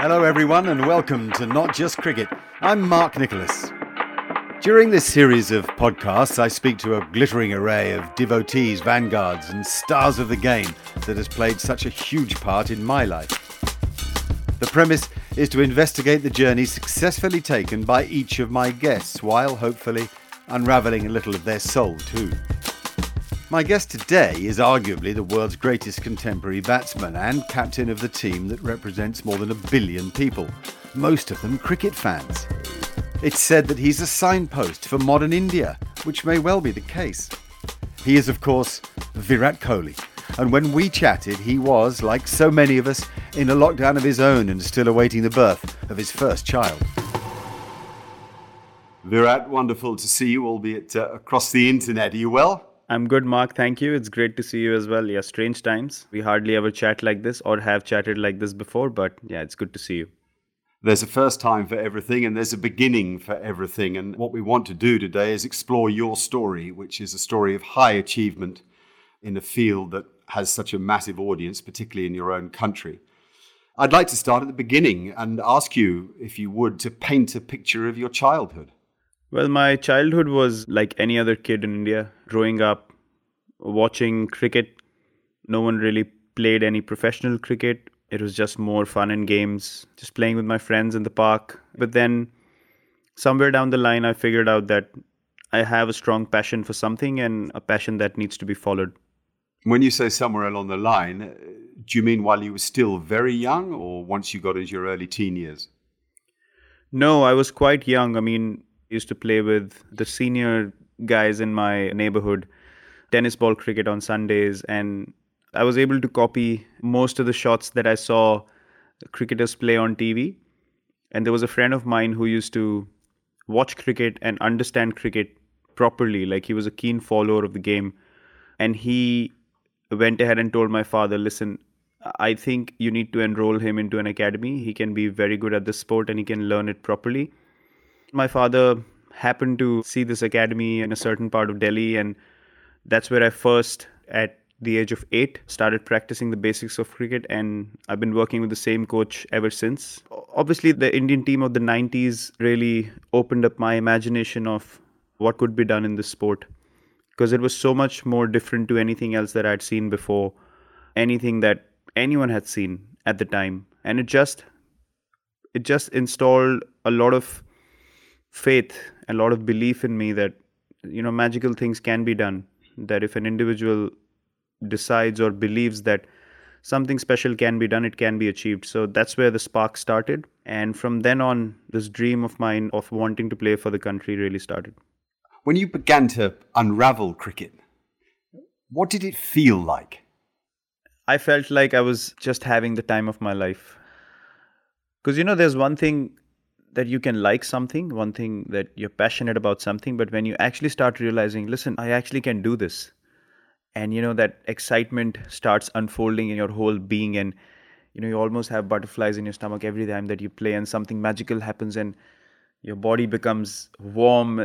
Hello, everyone, and welcome to Not Just Cricket. I'm Mark Nicholas. During this series of podcasts, I speak to a glittering array of devotees, vanguards, and stars of the game that has played such a huge part in my life. The premise is to investigate the journey successfully taken by each of my guests, while hopefully unravelling a little of their soul too. My guest today is arguably the world's greatest contemporary batsman and captain of the team that represents more than a billion people, most of them cricket fans. It's said that he's a signpost for modern India, which may well be the case. He is, of course, Virat Kohli, and when we chatted, he was, like so many of us, in a lockdown of his own and still awaiting the birth of his first child. Virat, wonderful to see you, albeit uh, across the internet. Are you well? I'm good, Mark. Thank you. It's great to see you as well. Yeah, strange times. We hardly ever chat like this or have chatted like this before, but yeah, it's good to see you. There's a first time for everything and there's a beginning for everything. And what we want to do today is explore your story, which is a story of high achievement in a field that has such a massive audience, particularly in your own country. I'd like to start at the beginning and ask you, if you would, to paint a picture of your childhood. Well, my childhood was like any other kid in India, growing up, watching cricket. No one really played any professional cricket. It was just more fun and games, just playing with my friends in the park. But then, somewhere down the line, I figured out that I have a strong passion for something and a passion that needs to be followed. When you say somewhere along the line, do you mean while you were still very young or once you got into your early teen years? No, I was quite young. I mean, used to play with the senior guys in my neighborhood, tennis ball cricket on Sundays, and I was able to copy most of the shots that I saw cricketers play on TV. And there was a friend of mine who used to watch cricket and understand cricket properly, like he was a keen follower of the game. And he went ahead and told my father, listen, I think you need to enroll him into an academy. He can be very good at this sport and he can learn it properly. My father happened to see this academy in a certain part of Delhi, and that's where I first, at the age of eight, started practicing the basics of cricket. And I've been working with the same coach ever since. Obviously, the Indian team of the 90s really opened up my imagination of what could be done in this sport because it was so much more different to anything else that I'd seen before, anything that anyone had seen at the time. And it just it just installed a lot of faith, a lot of belief in me that you know magical things can be done. That if an individual decides or believes that something special can be done, it can be achieved. So that's where the spark started. And from then on, this dream of mine of wanting to play for the country really started. When you began to unravel cricket, what did it feel like? I felt like I was just having the time of my life. Because, you know, there's one thing that you can like something, one thing that you're passionate about something, but when you actually start realizing, listen, I actually can do this. And you know, that excitement starts unfolding in your whole being, and you know, you almost have butterflies in your stomach every time that you play, and something magical happens, and your body becomes warm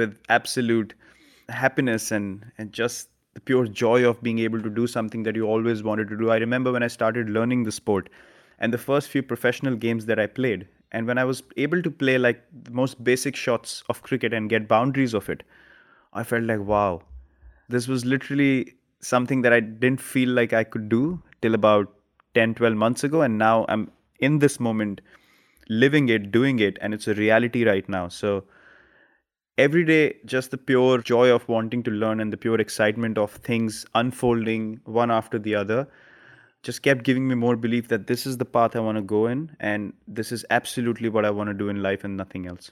with absolute happiness and, and just the pure joy of being able to do something that you always wanted to do. I remember when I started learning the sport and the first few professional games that I played, and when I was able to play like the most basic shots of cricket and get boundaries of it, I felt like, wow, this was literally something that I didn't feel like I could do till about 10, 12 months ago. And now I'm in this moment, living it, doing it, and it's a reality right now. So every day, just the pure joy of wanting to learn and the pure excitement of things unfolding one after the other just kept giving me more belief that this is the path I want to go in, and this is absolutely what I want to do in life and nothing else.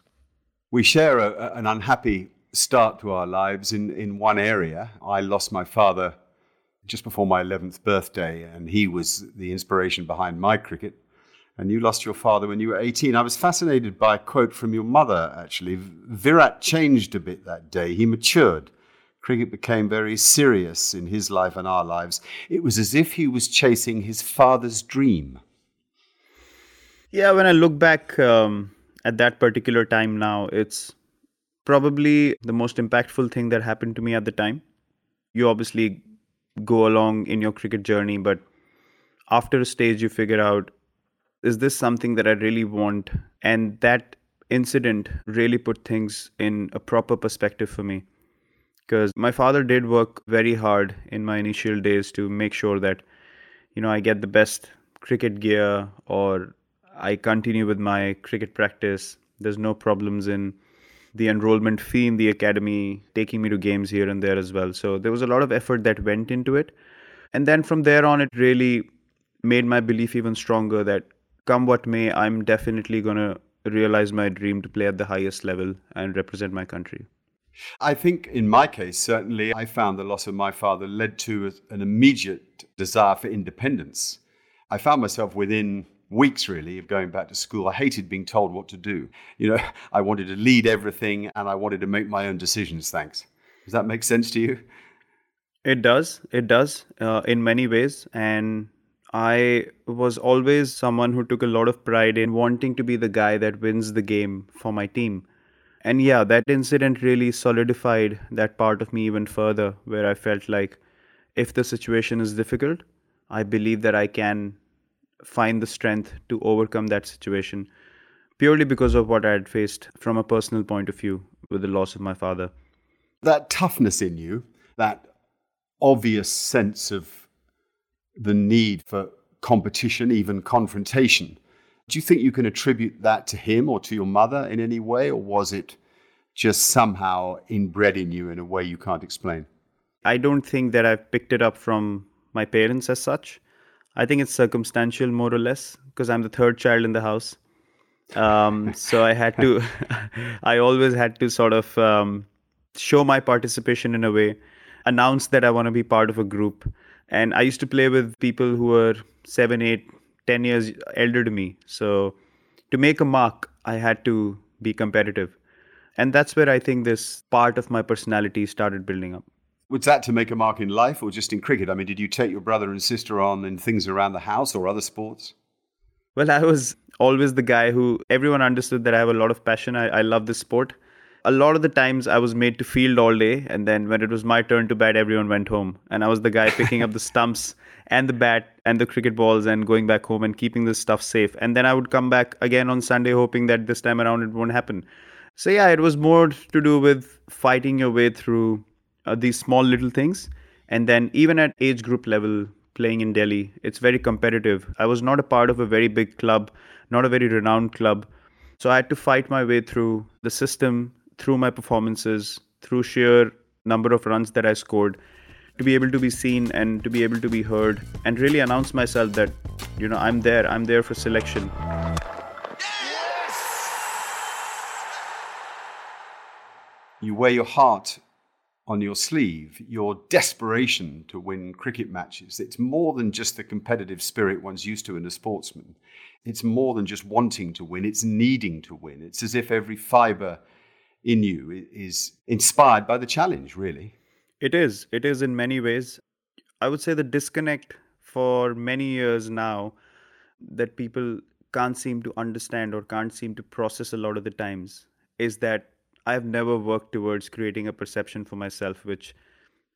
We share a, an unhappy start to our lives in, in one area. I lost my father just before my 11th birthday, and he was the inspiration behind my cricket. And you lost your father when you were 18. I was fascinated by a quote from your mother, actually. Virat changed a bit that day. He matured cricket became very serious in his life and our lives. It was as if he was chasing his father's dream. Yeah, when I look back um, at that particular time now, it's probably the most impactful thing that happened to me at the time. You obviously go along in your cricket journey, but after a stage, you figure out is this something that I really want? And that incident really put things in a proper perspective for me because my father did work very hard in my initial days to make sure that you know I get the best cricket gear or I continue with my cricket practice. There's no problems in the enrollment fee in the academy, taking me to games here and there as well. So there was a lot of effort that went into it. And then from there on, it really made my belief even stronger that come what may, I'm definitely going to realize my dream to play at the highest level and represent my country. I think in my case, certainly, I found the loss of my father led to an immediate desire for independence. I found myself within weeks really of going back to school. I hated being told what to do. You know, I wanted to lead everything and I wanted to make my own decisions. Thanks. Does that make sense to you? It does. It does uh, in many ways. And I was always someone who took a lot of pride in wanting to be the guy that wins the game for my team and yeah that incident really solidified that part of me even further where i felt like if the situation is difficult i believe that i can find the strength to overcome that situation purely because of what i had faced from a personal point of view with the loss of my father. That toughness in you that obvious sense of the need for competition even confrontation do you think you can attribute that to him or to your mother in any way, or was it just somehow inbred in you in a way you can't explain? I don't think that I've picked it up from my parents as such. I think it's circumstantial, more or less, because I'm the third child in the house. Um, so I had to, I always had to sort of um, show my participation in a way, announce that I want to be part of a group. And I used to play with people who were seven, eight, 10 years elder to me. So to make a mark, I had to be competitive. And that's where I think this part of my personality started building up. Was that to make a mark in life or just in cricket? I mean, did you take your brother and sister on in things around the house or other sports? Well, I was always the guy who everyone understood that I have a lot of passion. I, I love this sport. A lot of the times I was made to field all day, and then when it was my turn to bat, everyone went home. And I was the guy picking up the stumps and the bat and the cricket balls and going back home and keeping this stuff safe. And then I would come back again on Sunday hoping that this time around it won't happen. So yeah, it was more to do with fighting your way through uh, these small little things. And then even at age group level, playing in Delhi, it's very competitive. I was not a part of a very big club, not a very renowned club. So I had to fight my way through the system, through my performances, through sheer number of runs that I scored to be able to be seen and to be able to be heard and really announce myself that you know i'm there i'm there for selection. You wear your heart on your sleeve. Your desperation to win cricket matches. It's more than just the competitive spirit one's used to in a sportsman. It's more than just wanting to win. It's needing to win. It's as if every fiber in you is inspired by the challenge really it is. It is in many ways. I would say the disconnect for many years now that people can't seem to understand or can't seem to process a lot of the times is that I've never worked towards creating a perception for myself which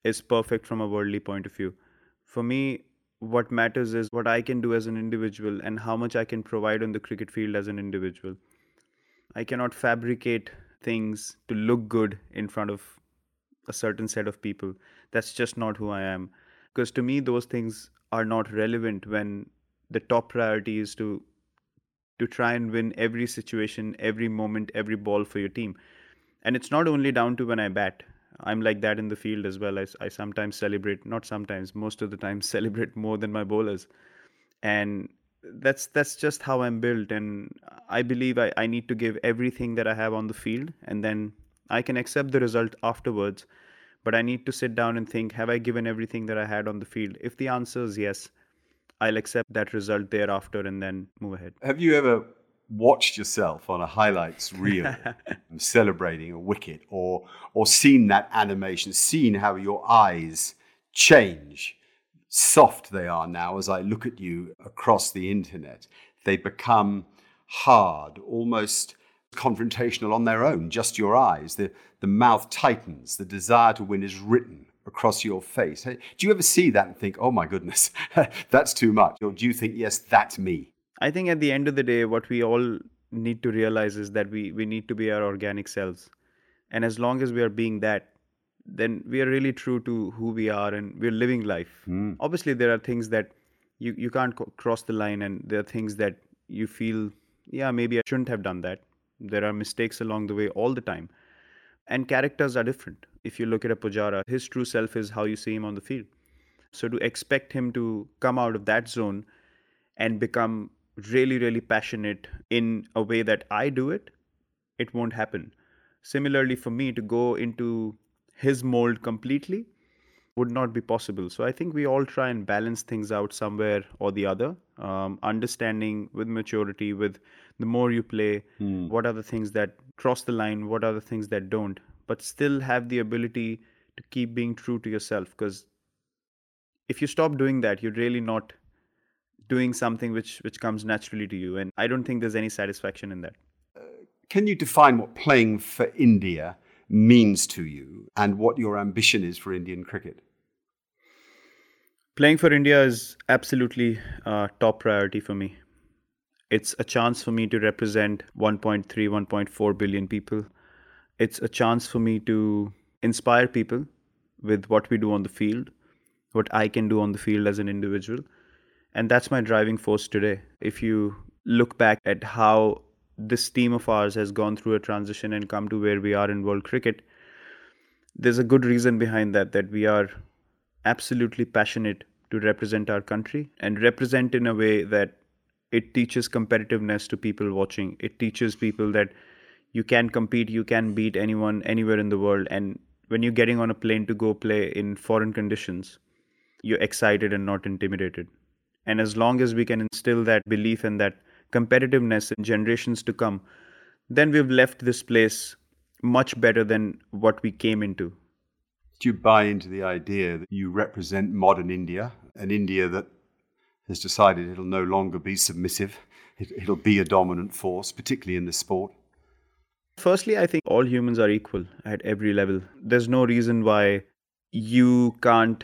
is perfect from a worldly point of view. For me, what matters is what I can do as an individual and how much I can provide on the cricket field as an individual. I cannot fabricate things to look good in front of a certain set of people. That's just not who I am. Because to me, those things are not relevant when the top priority is to to try and win every situation, every moment, every ball for your team. And it's not only down to when I bat. I'm like that in the field as well. I, I sometimes celebrate, not sometimes, most of the time celebrate more than my bowlers. And that's that's just how I'm built. And I believe I, I need to give everything that I have on the field and then I can accept the result afterwards. But I need to sit down and think, have I given everything that I had on the field? If the answer is yes, I'll accept that result thereafter and then move ahead. Have you ever watched yourself on a highlights reel celebrating a wicket or or seen that animation, seen how your eyes change? Soft they are now as I look at you across the internet. They become hard, almost confrontational on their own, just your eyes. The, the mouth tightens, the desire to win is written across your face. Do you ever see that and think, oh my goodness, that's too much? Or do you think, yes, that's me? I think at the end of the day, what we all need to realize is that we, we need to be our organic selves. And as long as we are being that, then we are really true to who we are and we're living life. Mm. Obviously, there are things that you, you can't co- cross the line, and there are things that you feel, yeah, maybe I shouldn't have done that. There are mistakes along the way all the time. And characters are different. If you look at a Pujara, his true self is how you see him on the field. So to expect him to come out of that zone and become really, really passionate in a way that I do it, it won't happen. Similarly, for me to go into his mold completely would not be possible. So I think we all try and balance things out somewhere or the other. Um, understanding with maturity, with the more you play, mm. what are the things that cross the line, what are the things that don't, but still have the ability to keep being true to yourself. Because if you stop doing that, you're really not doing something which which comes naturally to you, and I don't think there's any satisfaction in that. Uh, can you define what playing for India means to you and what your ambition is for Indian cricket? Playing for India is absolutely uh, top priority for me. It's a chance for me to represent 1.3, 1.4 billion people. It's a chance for me to inspire people with what we do on the field, what I can do on the field as an individual. And that's my driving force today. If you look back at how this team of ours has gone through a transition and come to where we are in world cricket, there's a good reason behind that, that we are absolutely passionate to represent our country and represent in a way that it teaches competitiveness to people watching. It teaches people that you can compete, you can beat anyone anywhere in the world. And when you're getting on a plane to go play in foreign conditions, you're excited and not intimidated. And as long as we can instill that belief and that competitiveness in generations to come, then we've left this place much better than what we came into. Do you buy into the idea that you represent modern India, an India that has decided it'll no longer be submissive, it, will be a dominant force, particularly in the sport? Firstly, I think all humans are equal at every level. There's no reason why you can't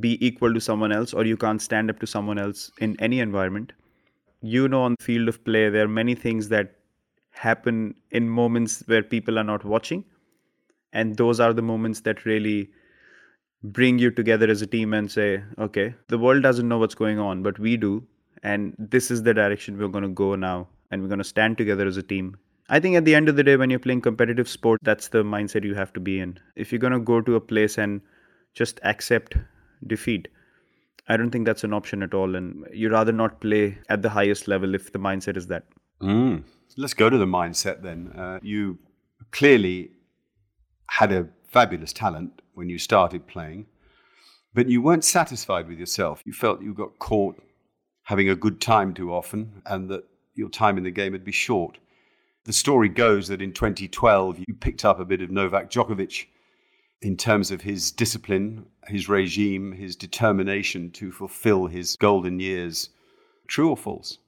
be equal to someone else or you can't stand up to someone else in any environment. You know, on the field of play, there are many things that happen in moments where people are not watching. And those are the moments that really bring you together as a team and say, okay, the world doesn't know what's going on, but we do. And this is the direction we're going to go now. And we're going to stand together as a team. I think at the end of the day, when you're playing competitive sport, that's the mindset you have to be in. If you're going to go to a place and just accept defeat, I don't think that's an option at all. And you'd rather not play at the highest level if the mindset is that. Mm. Let's go to the mindset then. Uh, you clearly had a fabulous talent when you started playing, but you weren't satisfied with yourself. You felt you got caught having a good time too often and that your time in the game would be short. The story goes that in 2012 you picked up a bit of Novak Djokovic in terms of his discipline, his regime, his determination to fulfill his golden years. True or false?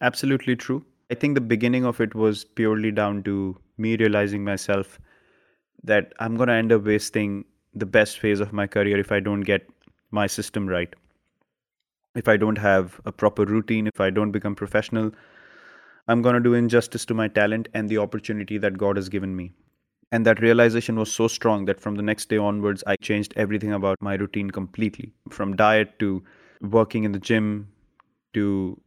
Absolutely true. I think the beginning of it was purely down to me realizing myself that I'm going to end up wasting the best phase of my career if I don't get my system right. If I don't have a proper routine, if I don't become professional, I'm going to do injustice to my talent and the opportunity that God has given me. And that realization was so strong that from the next day onwards, I changed everything about my routine completely from diet to working in the gym to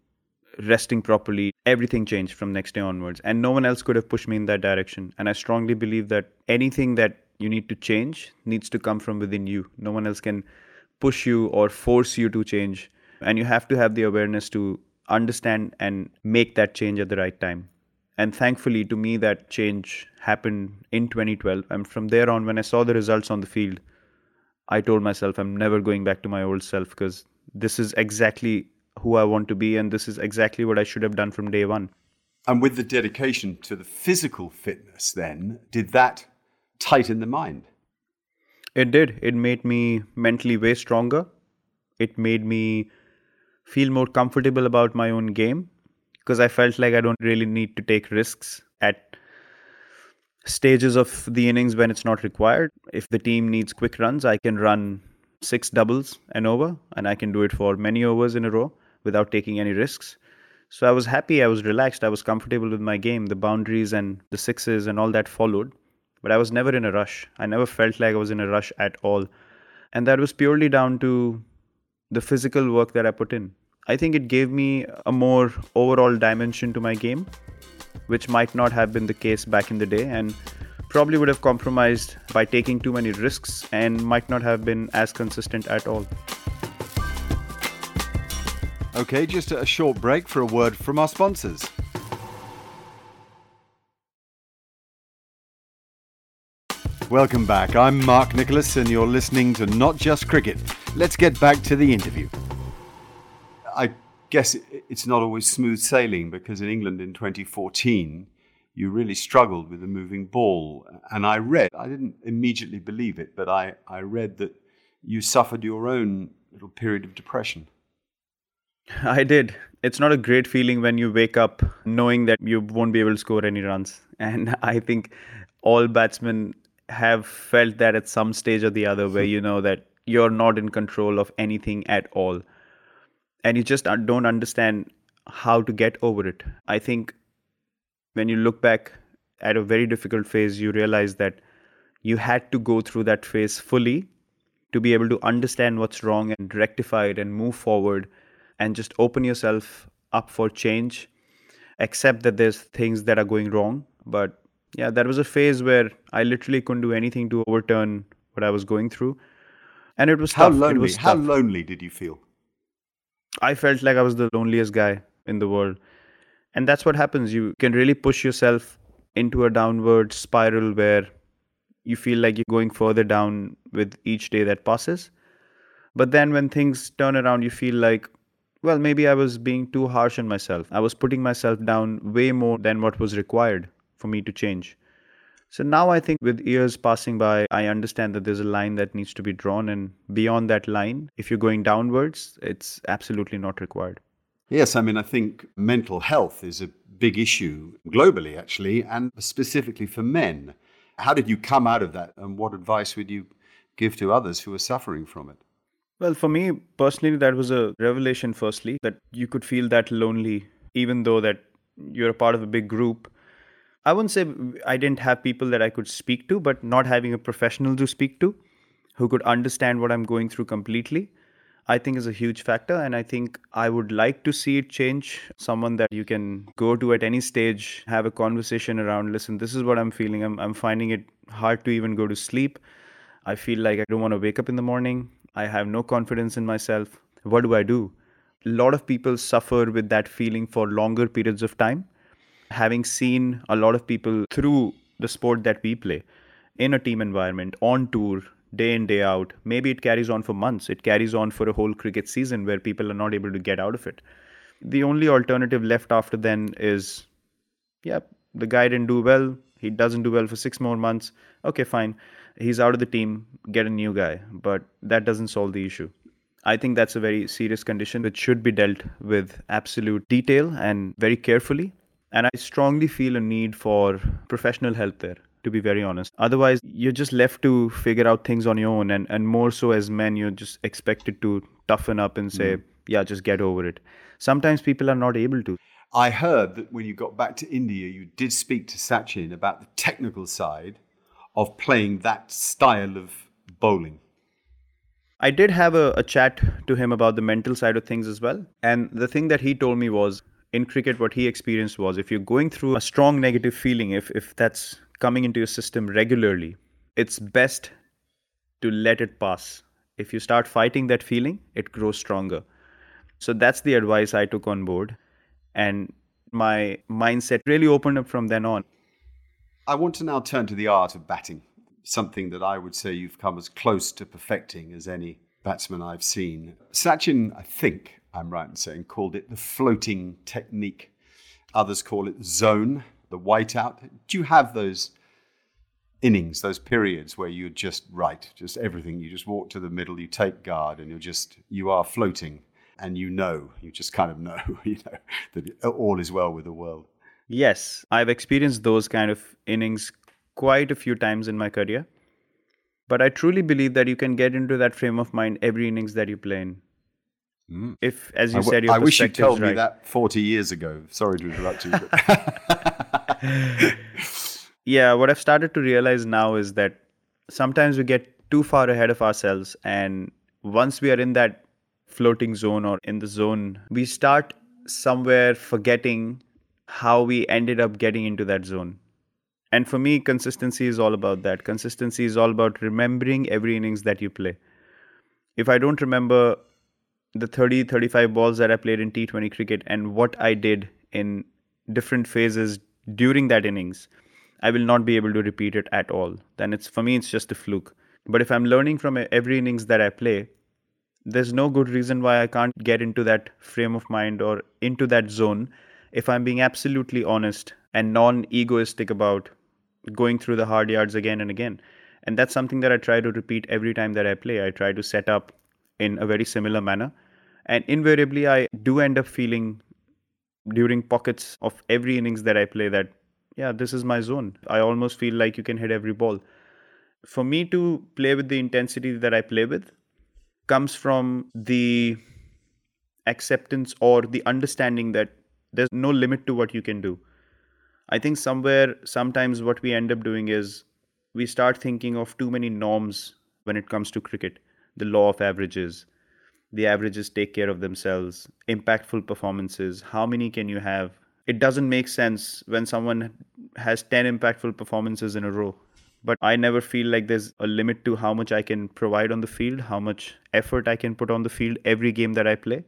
resting properly, everything changed from next day onwards. And no one else could have pushed me in that direction. And I strongly believe that anything that you need to change needs to come from within you. No one else can push you or force you to change. And you have to have the awareness to understand and make that change at the right time. And thankfully, to me, that change happened in 2012. And from there on, when I saw the results on the field, I told myself I'm never going back to my old self because this is exactly who I want to be, and this is exactly what I should have done from day one. And with the dedication to the physical fitness, then, did that tighten the mind? It did. It made me mentally way stronger. It made me feel more comfortable about my own game because I felt like I don't really need to take risks at stages of the innings when it's not required. If the team needs quick runs, I can run six doubles and over, and I can do it for many overs in a row without taking any risks. So I was happy, I was relaxed, I was comfortable with my game. The boundaries and the sixes and all that followed. But I was never in a rush. I never felt like I was in a rush at all. And that was purely down to the physical work that I put in. I think it gave me a more overall dimension to my game, which might not have been the case back in the day. And probably would have compromised by taking too many risks and might not have been as consistent at all. Okay, just a short break for a word from our sponsors. Welcome back. I'm Mark Nicholas, and you're listening to Not Just Cricket. Let's get back to the interview. I guess it's not always smooth sailing because in England in 2014, you really struggled with the moving ball. And I read, I didn't immediately believe it, but I, I read that you suffered your own little period of depression. I did. It's not a great feeling when you wake up knowing that you won't be able to score any runs. And I think all batsmen have felt that at some stage or the other where you know that you're not in control of anything at all. And you just uh, don't understand how to get over it. I think when you look back at a very difficult phase, you realize that you had to go through that phase fully to be able to understand what's wrong and rectify it and move forward and just open yourself up for change accept that there's things that are going wrong but yeah that was a phase where i literally couldn't do anything to overturn what i was going through and it was how tough. lonely was how lonely did you feel i felt like i was the loneliest guy in the world and that's what happens you can really push yourself into a downward spiral where you feel like you're going further down with each day that passes but then when things turn around you feel like well, maybe I was being too harsh on myself. I was putting myself down way more than what was required for me to change. So now I think with years passing by, I understand that there's a line that needs to be drawn. And beyond that line, if you're going downwards, it's absolutely not required. Yes, I mean, I think mental health is a big issue globally, actually, and specifically for men. How did you come out of that? And what advice would you give to others who are suffering from it? Well, for me personally, that was a revelation. Firstly, that you could feel that lonely, even though that you're a part of a big group. I wouldn't say I didn't have people that I could speak to, but not having a professional to speak to who could understand what I'm going through completely, I think is a huge factor. And I think I would like to see it change. Someone that you can go to at any stage, have a conversation around, listen, this is what I'm feeling. I'm, I'm finding it hard to even go to sleep. I feel like I don't want to wake up in the morning. I have no confidence in myself. What do I do? A lot of people suffer with that feeling for longer periods of time. Having seen a lot of people through the sport that we play in a team environment, on tour, day in, day out, maybe it carries on for months. It carries on for a whole cricket season where people are not able to get out of it. The only alternative left after then is, yeah, the guy didn't do well. He doesn't do well for six more months. Okay, fine he's out of the team, get a new guy. But that doesn't solve the issue. I think that's a very serious condition which should be dealt with absolute detail and very carefully. And I strongly feel a need for professional help there, to be very honest. Otherwise, you're just left to figure out things on your own. And, and more so as men, you're just expected to toughen up and say, mm. yeah, just get over it. Sometimes people are not able to. I heard that when you got back to India, you did speak to Sachin about the technical side of playing that style of bowling? I did have a, a chat to him about the mental side of things as well. And the thing that he told me was in cricket, what he experienced was if you're going through a strong negative feeling, if, if that's coming into your system regularly, it's best to let it pass. If you start fighting that feeling, it grows stronger. So that's the advice I took on board. And my mindset really opened up from then on. I want to now turn to the art of batting, something that I would say you've come as close to perfecting as any batsman I've seen. Sachin, I think I'm right in saying, called it the floating technique. Others call it zone, the whiteout. Do you have those innings, those periods where you're just right, just everything? You just walk to the middle, you take guard, and you're just, you are floating and you know, you just kind of know, you know, that all is well with the world. Yes, I've experienced those kind of innings quite a few times in my career. But I truly believe that you can get into that frame of mind every innings that you play in. Mm. If, as you I w- said, I wish you told right. me that 40 years ago. Sorry to interrupt you. yeah, what I've started to realize now is that sometimes we get too far ahead of ourselves. And once we are in that floating zone or in the zone, we start somewhere forgetting how we ended up getting into that zone. And for me, consistency is all about that. Consistency is all about remembering every innings that you play. If I don't remember the 30, 35 balls that I played in T20 cricket and what I did in different phases during that innings, I will not be able to repeat it at all. Then it's for me, it's just a fluke. But if I'm learning from every innings that I play, there's no good reason why I can't get into that frame of mind or into that zone if I'm being absolutely honest and non egoistic about going through the hard yards again and again. And that's something that I try to repeat every time that I play. I try to set up in a very similar manner. And invariably, I do end up feeling during pockets of every innings that I play that, yeah, this is my zone. I almost feel like you can hit every ball. For me to play with the intensity that I play with comes from the acceptance or the understanding that there's no limit to what you can do. I think somewhere, sometimes what we end up doing is we start thinking of too many norms when it comes to cricket. The law of averages, the averages take care of themselves, impactful performances, how many can you have? It doesn't make sense when someone has 10 impactful performances in a row. But I never feel like there's a limit to how much I can provide on the field, how much effort I can put on the field every game that I play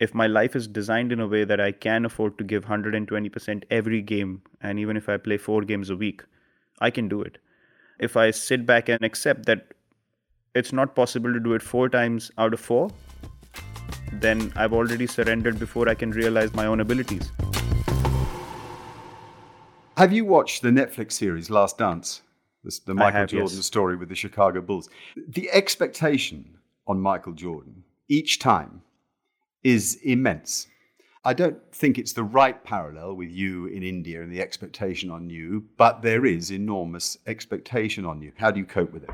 if my life is designed in a way that I can afford to give 120% every game, and even if I play four games a week, I can do it. If I sit back and accept that it's not possible to do it four times out of four, then I've already surrendered before I can realize my own abilities. Have you watched the Netflix series Last Dance? the Michael have, Jordan yes. story with the Chicago Bulls. The expectation on Michael Jordan each time is immense. I don't think it's the right parallel with you in India and the expectation on you, but there is enormous expectation on you. How do you cope with it?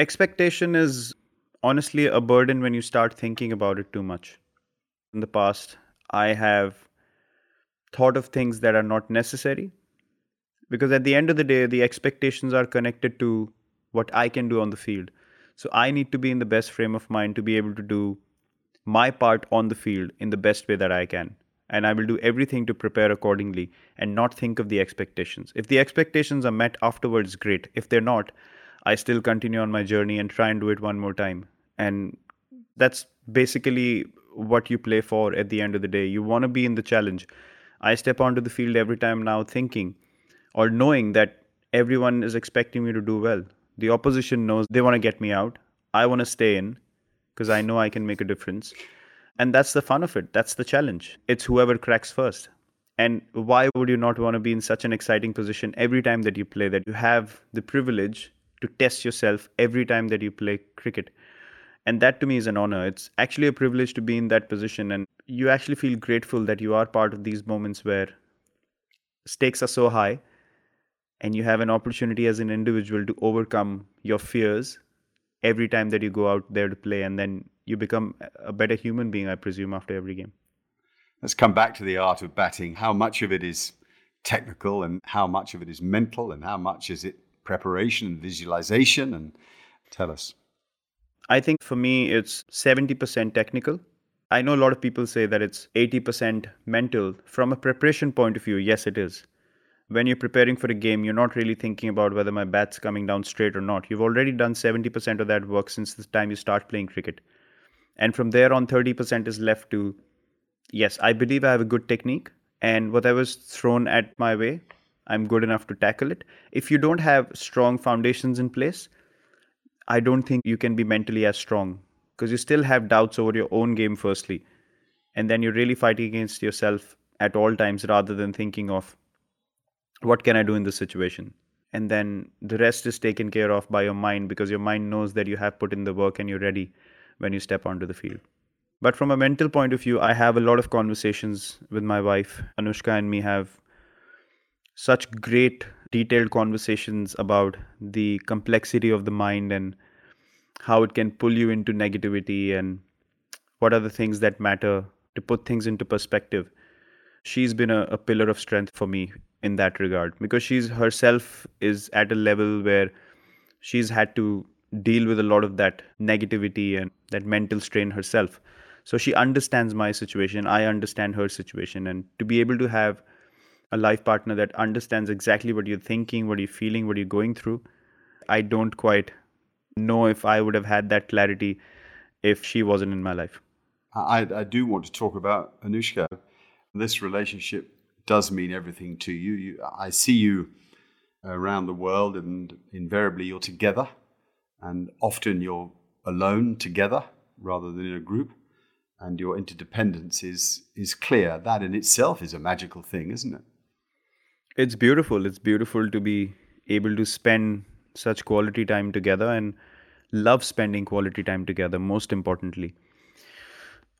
Expectation is honestly a burden when you start thinking about it too much. In the past, I have thought of things that are not necessary because at the end of the day, the expectations are connected to what I can do on the field. So I need to be in the best frame of mind to be able to do my part on the field in the best way that I can. And I will do everything to prepare accordingly and not think of the expectations. If the expectations are met afterwards, great. If they're not, I still continue on my journey and try and do it one more time. And that's basically what you play for at the end of the day. You want to be in the challenge. I step onto the field every time now thinking or knowing that everyone is expecting me to do well. The opposition knows they want to get me out. I want to stay in because I know I can make a difference. And that's the fun of it. That's the challenge. It's whoever cracks first. And why would you not want to be in such an exciting position every time that you play that you have the privilege to test yourself every time that you play cricket? And that to me is an honor. It's actually a privilege to be in that position. And you actually feel grateful that you are part of these moments where stakes are so high and you have an opportunity as an individual to overcome your fears every time that you go out there to play and then you become a better human being i presume after every game let's come back to the art of batting how much of it is technical and how much of it is mental and how much is it preparation and visualization and tell us I think for me, it's 70% technical. I know a lot of people say that it's 80% mental. From a preparation point of view, yes, it is. When you're preparing for a game, you're not really thinking about whether my bat's coming down straight or not. You've already done 70% of that work since the time you start playing cricket. And from there on, 30% is left to, yes, I believe I have a good technique. And whatever's thrown at my way, I'm good enough to tackle it. If you don't have strong foundations in place, I don't think you can be mentally as strong because you still have doubts over your own game, firstly. And then you're really fighting against yourself at all times rather than thinking of what can I do in this situation. And then the rest is taken care of by your mind because your mind knows that you have put in the work and you're ready when you step onto the field. But from a mental point of view, I have a lot of conversations with my wife. Anushka and me have such great detailed conversations about the complexity of the mind and how it can pull you into negativity and what are the things that matter to put things into perspective. She's been a, a pillar of strength for me in that regard because she's herself is at a level where she's had to deal with a lot of that negativity and that mental strain herself. So she understands my situation, I understand her situation, and to be able to have a life partner that understands exactly what you're thinking, what you're feeling, what you're going through. I don't quite know if I would have had that clarity if she wasn't in my life. I, I do want to talk about Anushka. This relationship does mean everything to you. you. I see you around the world, and invariably you're together, and often you're alone together rather than in a group. And your interdependence is is clear. That in itself is a magical thing, isn't it? It's beautiful. It's beautiful to be able to spend such quality time together and love spending quality time together, most importantly.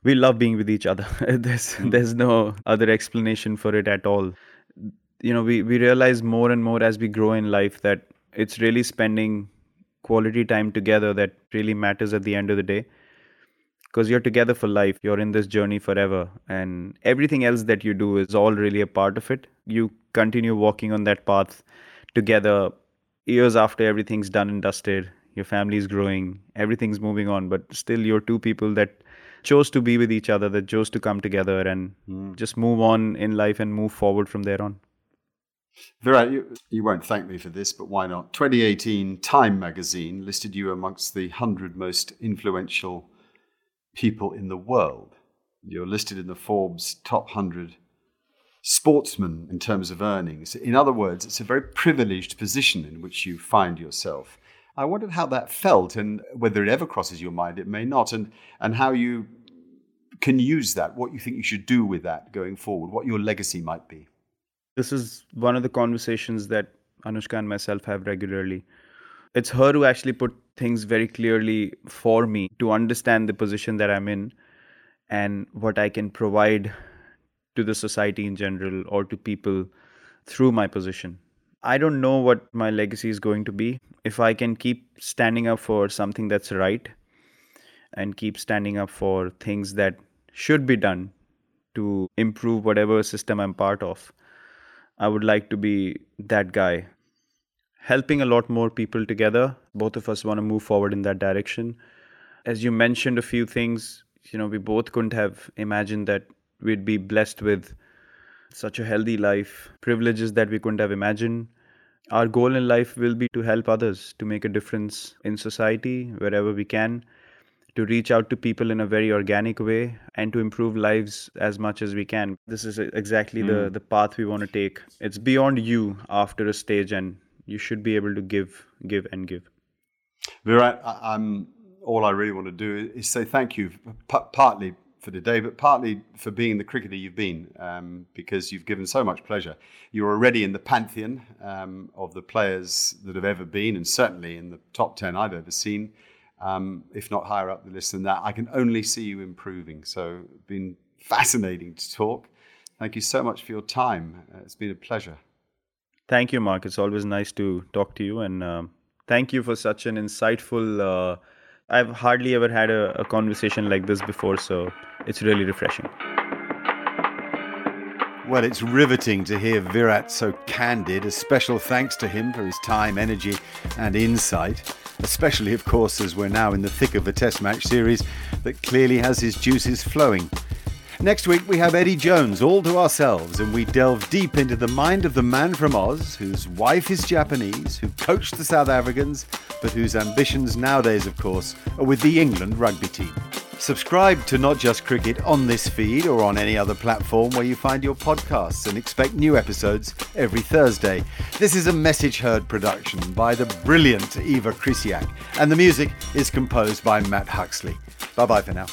We love being with each other. there's mm. there's no other explanation for it at all. You know, we, we realize more and more as we grow in life that it's really spending quality time together that really matters at the end of the day because you're together for life you're in this journey forever and everything else that you do is all really a part of it you continue walking on that path together years after everything's done and dusted your family is growing everything's moving on but still you're two people that chose to be with each other that chose to come together and mm. just move on in life and move forward from there on Virat, you, you won't thank me for this, but why not? 2018 Time magazine listed you amongst the 100 most influential people in the world. You're listed in the Forbes top 100 sportsmen in terms of earnings. In other words, it's a very privileged position in which you find yourself. I wondered how that felt and whether it ever crosses your mind, it may not, and, and how you can use that, what you think you should do with that going forward, what your legacy might be. This is one of the conversations that Anushka and myself have regularly it's her who actually put things very clearly for me to understand the position that I'm in and what I can provide to the society in general or to people through my position. I don't know what my legacy is going to be. If I can keep standing up for something that's right and keep standing up for things that should be done to improve whatever system I'm part of, I would like to be that guy helping a lot more people together. Both of us want to move forward in that direction. As you mentioned a few things, you know, we both couldn't have imagined that we'd be blessed with such a healthy life, privileges that we couldn't have imagined. Our goal in life will be to help others, to make a difference in society wherever we can, to reach out to people in a very organic way, and to improve lives as much as we can. This is exactly mm. the, hmm. the path we want to take. It's beyond you after a stage, and you should be able to give, give, and give. Virat, I'm, all I really want to do is say thank you, p- partly for today, but partly for being the cricketer you've been, um, because you've given so much pleasure. You're already in the pantheon um, of the players that have ever been, and certainly in the top 10 I've ever seen, um, if not higher up the list than that. I can only see you improving. So it's been fascinating to talk. Thank you so much for your time. Uh, it's been a pleasure. Thank you, Mark. It's always nice to talk to you, and uh, thank you for such an insightful. Uh, I've hardly ever had a, a conversation like this before, so it's really refreshing. Well, it's riveting to hear Virat so candid. A special thanks to him for his time, energy, and insight. especially, of course, as we're now in the thick of a Test match series that clearly has his juices flowing. Next week, we have Eddie Jones all to ourselves, and we delve deep into the mind of the man from Oz, whose wife is Japanese, who coached the South Africans, but whose ambitions nowadays, of course, are with the England rugby team. Subscribe to Not Just Cricket on this feed or on any other platform where you find your podcasts and expect new episodes every Thursday. This is a Message Heard production by the brilliant Eva Krisiak, and the music is composed by Matt Huxley. Bye bye for now.